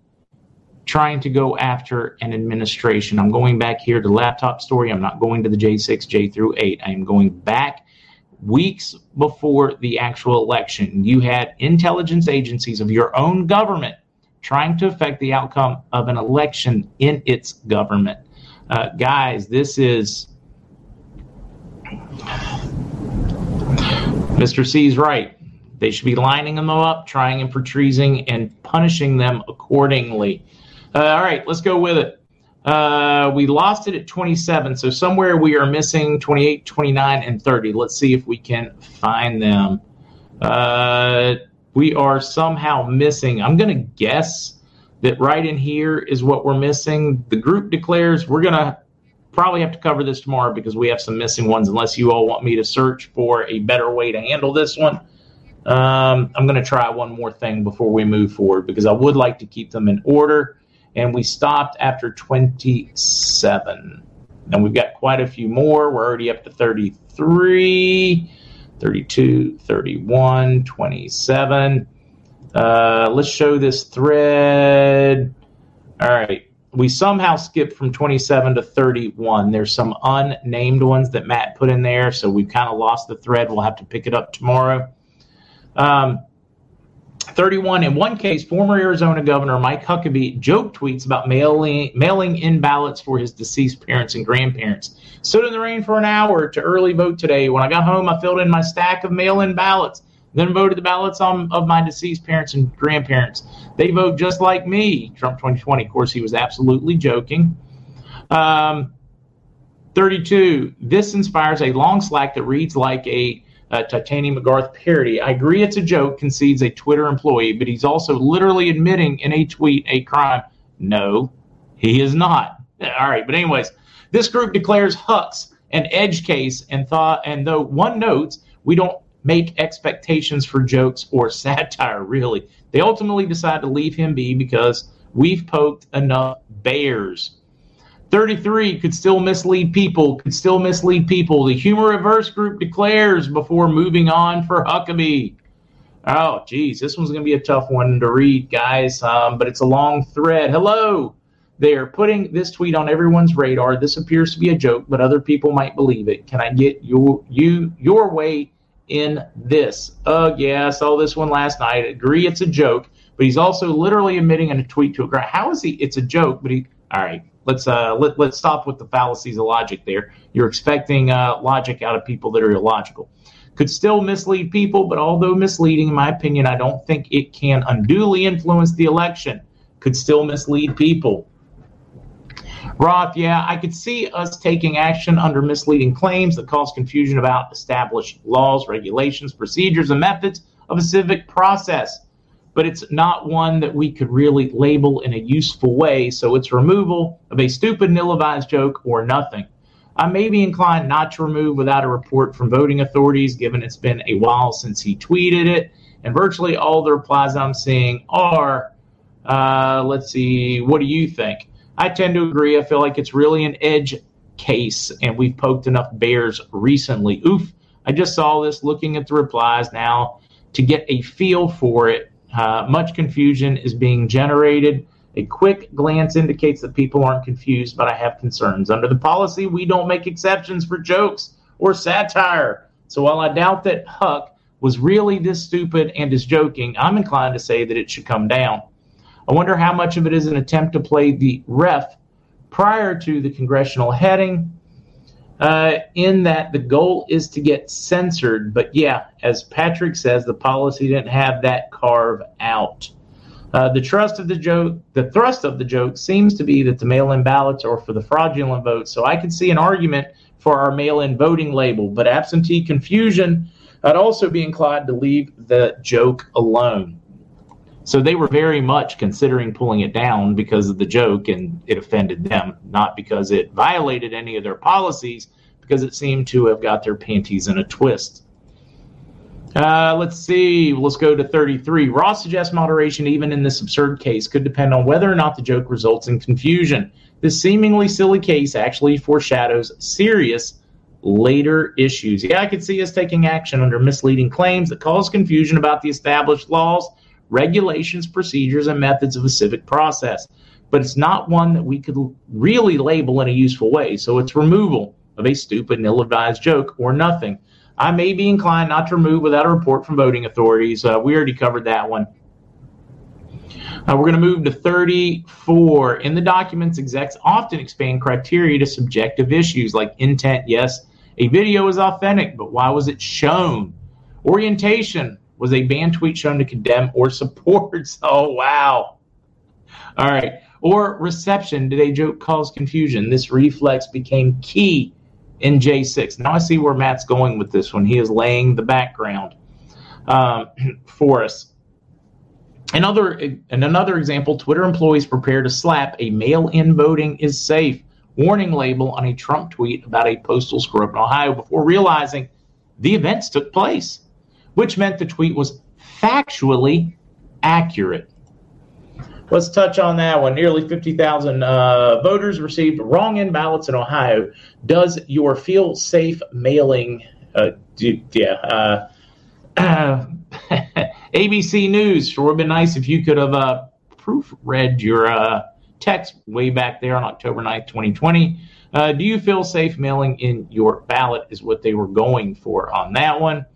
trying to go after an administration. I'm going back here to laptop story. I'm not going to the J6, J through 8. I am going back weeks before the actual election. You had intelligence agencies of your own government trying to affect the outcome of an election in its government. Uh, guys, this is. Mr. C is right. They should be lining them up, trying and portraying and punishing them accordingly. Uh, all right, let's go with it. Uh, we lost it at 27, so somewhere we are missing 28, 29, and 30. Let's see if we can find them. Uh, we are somehow missing. I'm going to guess that right in here is what we're missing. The group declares we're going to probably have to cover this tomorrow because we have some missing ones, unless you all want me to search for a better way to handle this one. Um, I'm going to try one more thing before we move forward because I would like to keep them in order and we stopped after 27. And we've got quite a few more. We're already up to 33, 32, 31, 27. Uh, let's show this thread. All right. We somehow skipped from 27 to 31. There's some unnamed ones that Matt put in there, so we've kind of lost the thread. We'll have to pick it up tomorrow. Um, 31. In one case, former Arizona Governor Mike Huckabee joke tweets about mailing, mailing in ballots for his deceased parents and grandparents. Stood in the rain for an hour to early vote today. When I got home, I filled in my stack of mail in ballots, then voted the ballots on, of my deceased parents and grandparents. They vote just like me. Trump 2020. Of course, he was absolutely joking. Um, 32. This inspires a long slack that reads like a uh, Titania McGrath parody. I agree it's a joke, concedes a Twitter employee, but he's also literally admitting in a tweet a crime. No, he is not. All right, but anyways, this group declares Huck's an edge case and thought, and though one notes we don't make expectations for jokes or [laughs] satire, really, they ultimately decide to leave him be because we've poked enough bears. 33 could still mislead people, could still mislead people. The humor reverse group declares before moving on for Huckabee. Oh, geez, this one's going to be a tough one to read, guys, um, but it's a long thread. Hello. They're putting this tweet on everyone's radar. This appears to be a joke, but other people might believe it. Can I get your you your way in this? Oh, yeah, I saw this one last night. Agree it's a joke, but he's also literally admitting in a tweet to a crowd. How is he? It's a joke, but he. All right, let's uh, let, let's stop with the fallacies of logic there. You're expecting uh, logic out of people that are illogical. Could still mislead people, but although misleading, in my opinion, I don't think it can unduly influence the election. Could still mislead people. Roth, yeah, I could see us taking action under misleading claims that cause confusion about established laws, regulations, procedures, and methods of a civic process but it's not one that we could really label in a useful way. So it's removal of a stupid, ill-advised joke or nothing. I may be inclined not to remove without a report from voting authorities, given it's been a while since he tweeted it. And virtually all the replies I'm seeing are, uh, let's see, what do you think? I tend to agree. I feel like it's really an edge case, and we've poked enough bears recently. Oof. I just saw this looking at the replies now to get a feel for it. Uh, much confusion is being generated. A quick glance indicates that people aren't confused, but I have concerns. Under the policy, we don't make exceptions for jokes or satire. So while I doubt that Huck was really this stupid and is joking, I'm inclined to say that it should come down. I wonder how much of it is an attempt to play the ref prior to the congressional heading uh, in that the goal is to get censored. But yeah, as Patrick says, the policy didn't have that carve out. Uh, the trust of the joke, the thrust of the joke seems to be that the mail-in ballots are for the fraudulent votes. So I could see an argument for our mail-in voting label, but absentee confusion, I'd also be inclined to leave the joke alone. So they were very much considering pulling it down because of the joke and it offended them, not because it violated any of their policies, because it seemed to have got their panties in a twist. Uh, let's see. Let's go to 33. Roth suggests moderation, even in this absurd case, could depend on whether or not the joke results in confusion. This seemingly silly case actually foreshadows serious later issues. Yeah, I could see us taking action under misleading claims that cause confusion about the established laws regulations, procedures, and methods of a civic process. But it's not one that we could really label in a useful way. So it's removal of a stupid and ill advised joke or nothing. I may be inclined not to remove without a report from voting authorities. Uh, we already covered that one. Uh, we're going to move to 34. In the documents, execs often expand criteria to subjective issues like intent. Yes, a video is authentic, but why was it shown? Orientation was a banned tweet shown to condemn or support? [laughs] Oh, wow. All right. Or reception. Did a joke cause confusion? This reflex became key in J6. Now I see where Matt's going with this one. He is laying the background um, [clears throat] for us. Another, in another example, Twitter employees prepare to slap a mail-in voting is safe warning label on a Trump tweet about a postal screw up in Ohio before realizing the events took place which meant the tweet was factually accurate. Let's touch on that one. Nearly 50,000 uh, voters received wrong in ballots in Ohio. Does your feel safe mailing, uh, do, yeah, uh, [coughs] ABC News, sure would have been nice if you could have uh, proofread your uh, text way back there on October 9th, 2020. Uh, do you feel safe mailing in your ballot? Is what they were going for on that one.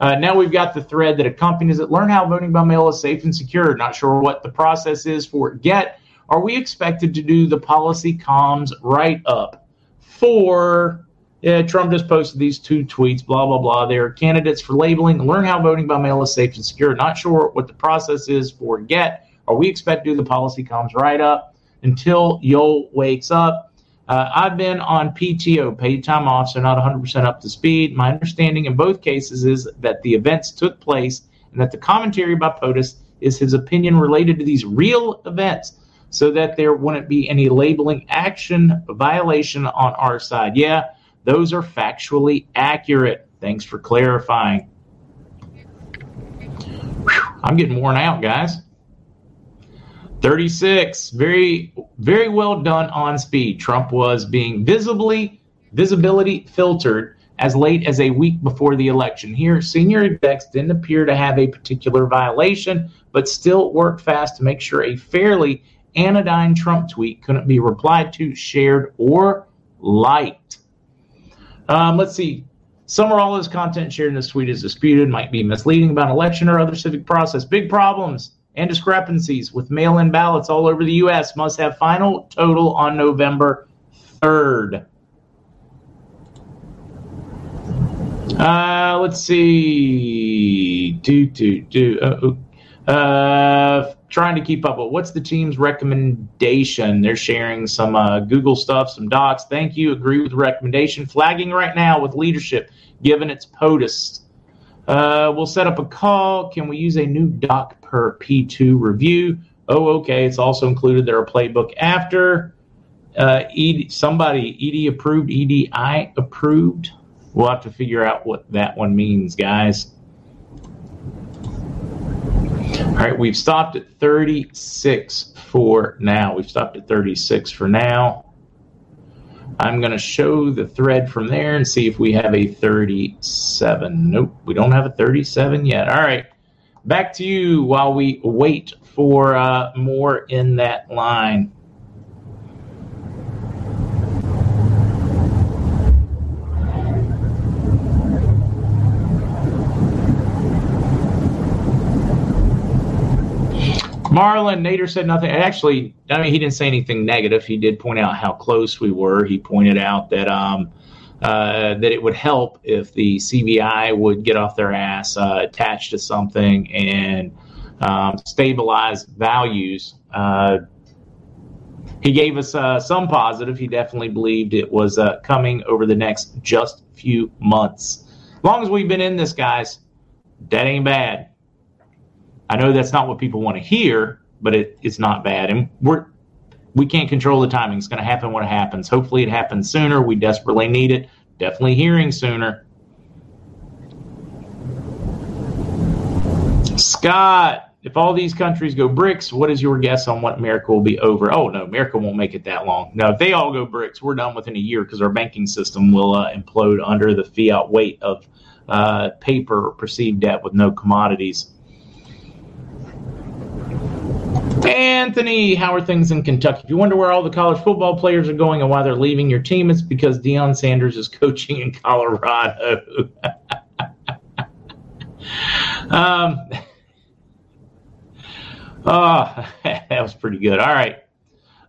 Uh, now we've got the thread that accompanies it. Learn how voting by mail is safe and secure. Not sure what the process is for it yet. Are we expected to do the policy comms write up for? Yeah, Trump just posted these two tweets, blah, blah, blah. They are candidates for labeling. Learn how voting by mail is safe and secure. Not sure what the process is for get. Are we expect to do the policy comms write up until Yoel wakes up? Uh, I've been on PTO, paid time off, so not 100% up to speed. My understanding in both cases is that the events took place and that the commentary by POTUS is his opinion related to these real events so that there wouldn't be any labeling action violation on our side. Yeah, those are factually accurate. Thanks for clarifying. Whew, I'm getting worn out, guys. 36. Very, very well done on speed. Trump was being visibly, visibility filtered as late as a week before the election. Here, senior execs didn't appear to have a particular violation, but still worked fast to make sure a fairly anodyne Trump tweet couldn't be replied to, shared, or liked. Um, let's see. Some or all of this content shared in this tweet is disputed, might be misleading about election or other civic process. Big problems and discrepancies with mail in ballots all over the U.S. must have final total on November 3rd. Uh, let's see. Do, do, do. Uh, uh, trying to keep up. But what's the team's recommendation? They're sharing some uh, Google stuff, some docs. Thank you. Agree with the recommendation. Flagging right now with leadership, given its POTUS. Uh, we'll set up a call. Can we use a new doc per P2 review? Oh, okay. It's also included there a playbook after. Uh, ED, somebody ED approved, EDI approved. We'll have to figure out what that one means, guys. All right, we've stopped at 36 for now. We've stopped at 36 for now. I'm going to show the thread from there and see if we have a 37. Nope, we don't have a 37 yet. All right, back to you while we wait for uh, more in that line. Marlon Nader said nothing. Actually, I mean, he didn't say anything negative. He did point out how close we were. He pointed out that um, uh, that it would help if the CBI would get off their ass, uh, attached to something, and um, stabilize values. Uh, he gave us uh, some positive. He definitely believed it was uh, coming over the next just few months. As long as we've been in this, guys, that ain't bad. I know that's not what people want to hear, but it, it's not bad. And we're we can't control the timing. It's going to happen when it happens. Hopefully, it happens sooner. We desperately need it. Definitely hearing sooner. Scott, if all these countries go BRICS, what is your guess on what America will be over? Oh, no, America won't make it that long. No, if they all go BRICS, we're done within a year because our banking system will uh, implode under the fiat weight of uh, paper or perceived debt with no commodities. Anthony, how are things in Kentucky? If you wonder where all the college football players are going and why they're leaving your team, it's because Deion Sanders is coaching in Colorado. [laughs] um, [laughs] oh, [laughs] that was pretty good. All right.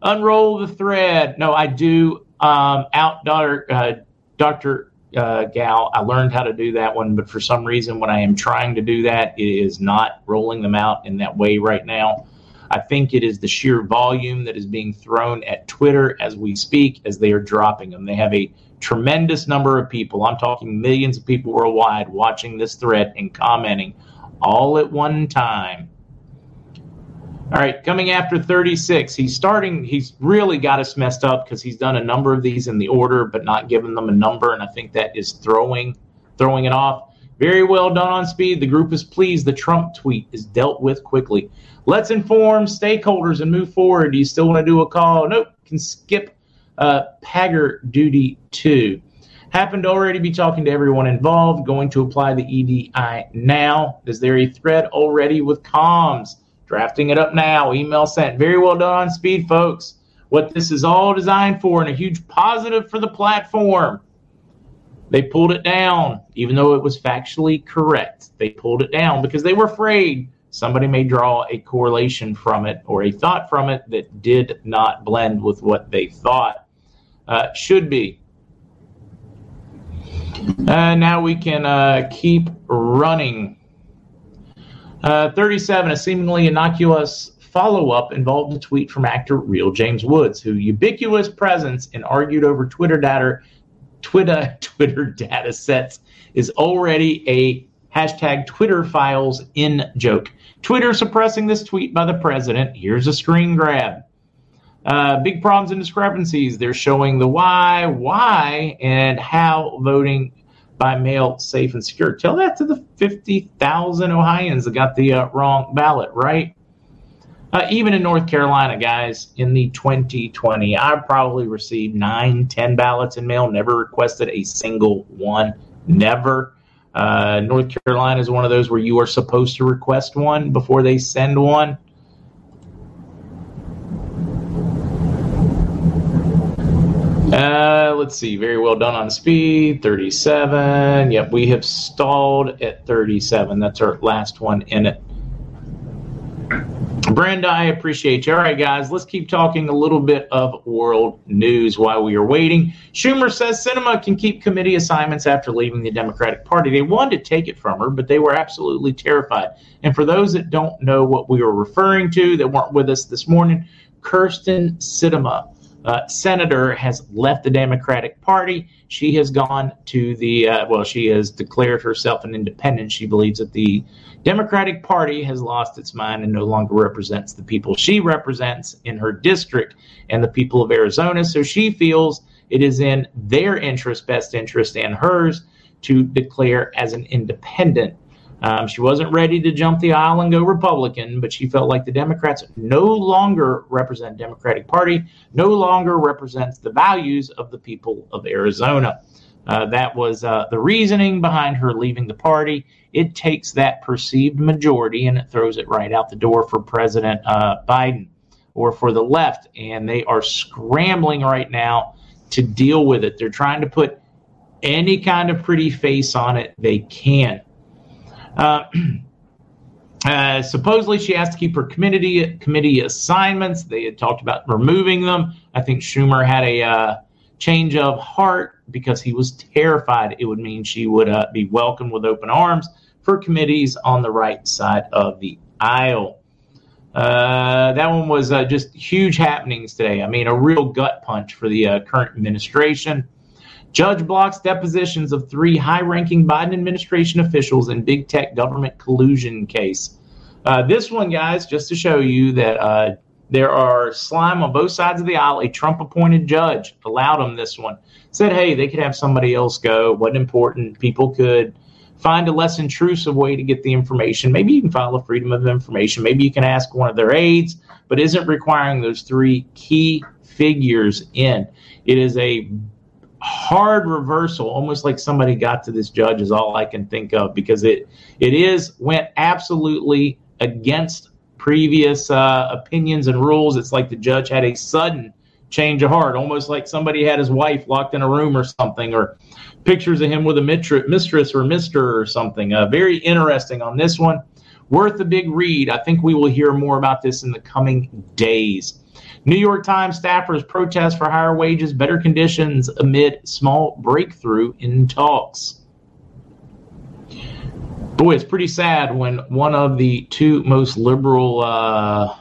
Unroll the thread. No, I do. Um, out, daughter, uh, Dr. Uh, Gal, I learned how to do that one, but for some reason, when I am trying to do that, it is not rolling them out in that way right now. I think it is the sheer volume that is being thrown at Twitter as we speak, as they are dropping them. They have a tremendous number of people. I'm talking millions of people worldwide watching this thread and commenting all at one time. All right, coming after 36, he's starting. He's really got us messed up because he's done a number of these in the order, but not given them a number, and I think that is throwing throwing it off. Very well done on speed. The group is pleased. The Trump tweet is dealt with quickly. Let's inform stakeholders and move forward. Do you still want to do a call? Nope. Can skip uh, Pagger duty too. Happened to already be talking to everyone involved. Going to apply the EDI now. Is there a thread already with comms? Drafting it up now. Email sent. Very well done on speed, folks. What this is all designed for, and a huge positive for the platform. They pulled it down, even though it was factually correct. They pulled it down because they were afraid somebody may draw a correlation from it or a thought from it that did not blend with what they thought uh, should be. Uh, now we can uh, keep running. Uh, 37, a seemingly innocuous follow up involved a tweet from actor Real James Woods, who ubiquitous presence and argued over Twitter data, Twitter, [laughs] Twitter data sets is already a hashtag Twitter files in joke. Twitter suppressing this tweet by the president. Here's a screen grab. Uh, big problems and discrepancies. They're showing the why, why, and how voting by mail safe and secure. Tell that to the 50,000 Ohioans that got the uh, wrong ballot, right? Uh, even in North Carolina, guys, in the 2020, I probably received nine, ten ballots in mail, never requested a single one. Never. Uh, North Carolina is one of those where you are supposed to request one before they send one. Uh, let's see. Very well done on speed. 37. Yep, we have stalled at 37. That's our last one in it. Brenda, I appreciate you. All right, guys, let's keep talking a little bit of world news while we are waiting. Schumer says Sinema can keep committee assignments after leaving the Democratic Party. They wanted to take it from her, but they were absolutely terrified. And for those that don't know what we were referring to, that weren't with us this morning, Kirsten Sinema uh, senator has left the Democratic Party. She has gone to the, uh, well, she has declared herself an independent. She believes that the Democratic Party has lost its mind and no longer represents the people she represents in her district and the people of Arizona. So she feels it is in their interest, best interest, and hers to declare as an independent. Um, she wasn't ready to jump the aisle and go Republican, but she felt like the Democrats no longer represent Democratic Party, no longer represents the values of the people of Arizona. Uh, that was uh, the reasoning behind her leaving the party. It takes that perceived majority and it throws it right out the door for President uh, Biden or for the left, and they are scrambling right now to deal with it. They're trying to put any kind of pretty face on it they can. Uh, [clears throat] uh, supposedly, she has to keep her committee committee assignments. They had talked about removing them. I think Schumer had a uh, change of heart because he was terrified it would mean she would uh, be welcomed with open arms for committees on the right side of the aisle. Uh, that one was uh, just huge happenings today. I mean, a real gut punch for the current administration. Judge blocks depositions of three high ranking Biden administration officials in big tech government collusion case. Uh, this one, guys, just to show you that uh, there are slime on both sides of the aisle. A Trump appointed judge allowed them this one. Said, hey, they could have somebody else go. Wasn't important. People could find a less intrusive way to get the information. Maybe you can file a freedom of information. Maybe you can ask one of their aides, but isn't requiring those three key figures in. It is a hard reversal, almost like somebody got to this judge is all I can think of because it it is went absolutely against previous uh, opinions and rules. It's like the judge had a sudden change of heart, almost like somebody had his wife locked in a room or something, or pictures of him with a mistress or mister or something. Uh, very interesting on this one. Worth a big read. I think we will hear more about this in the coming days. New York Times staffers protest for higher wages, better conditions amid small breakthrough in talks. Boy, it's pretty sad when one of the two most liberal uh,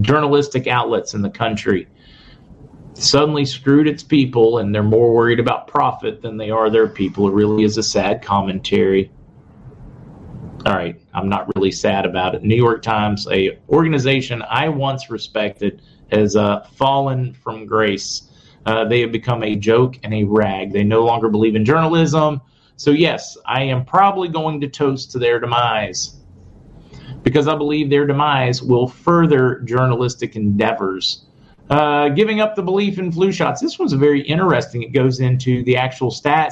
journalistic outlets in the country suddenly screwed its people and they're more worried about profit than they are their people. It really is a sad commentary. All right, I'm not really sad about it. New York Times, a organization I once respected, has uh, fallen from grace. Uh, they have become a joke and a rag. They no longer believe in journalism. So yes, I am probably going to toast to their demise because I believe their demise will further journalistic endeavors uh, giving up the belief in flu shots. This one's very interesting. It goes into the actual stats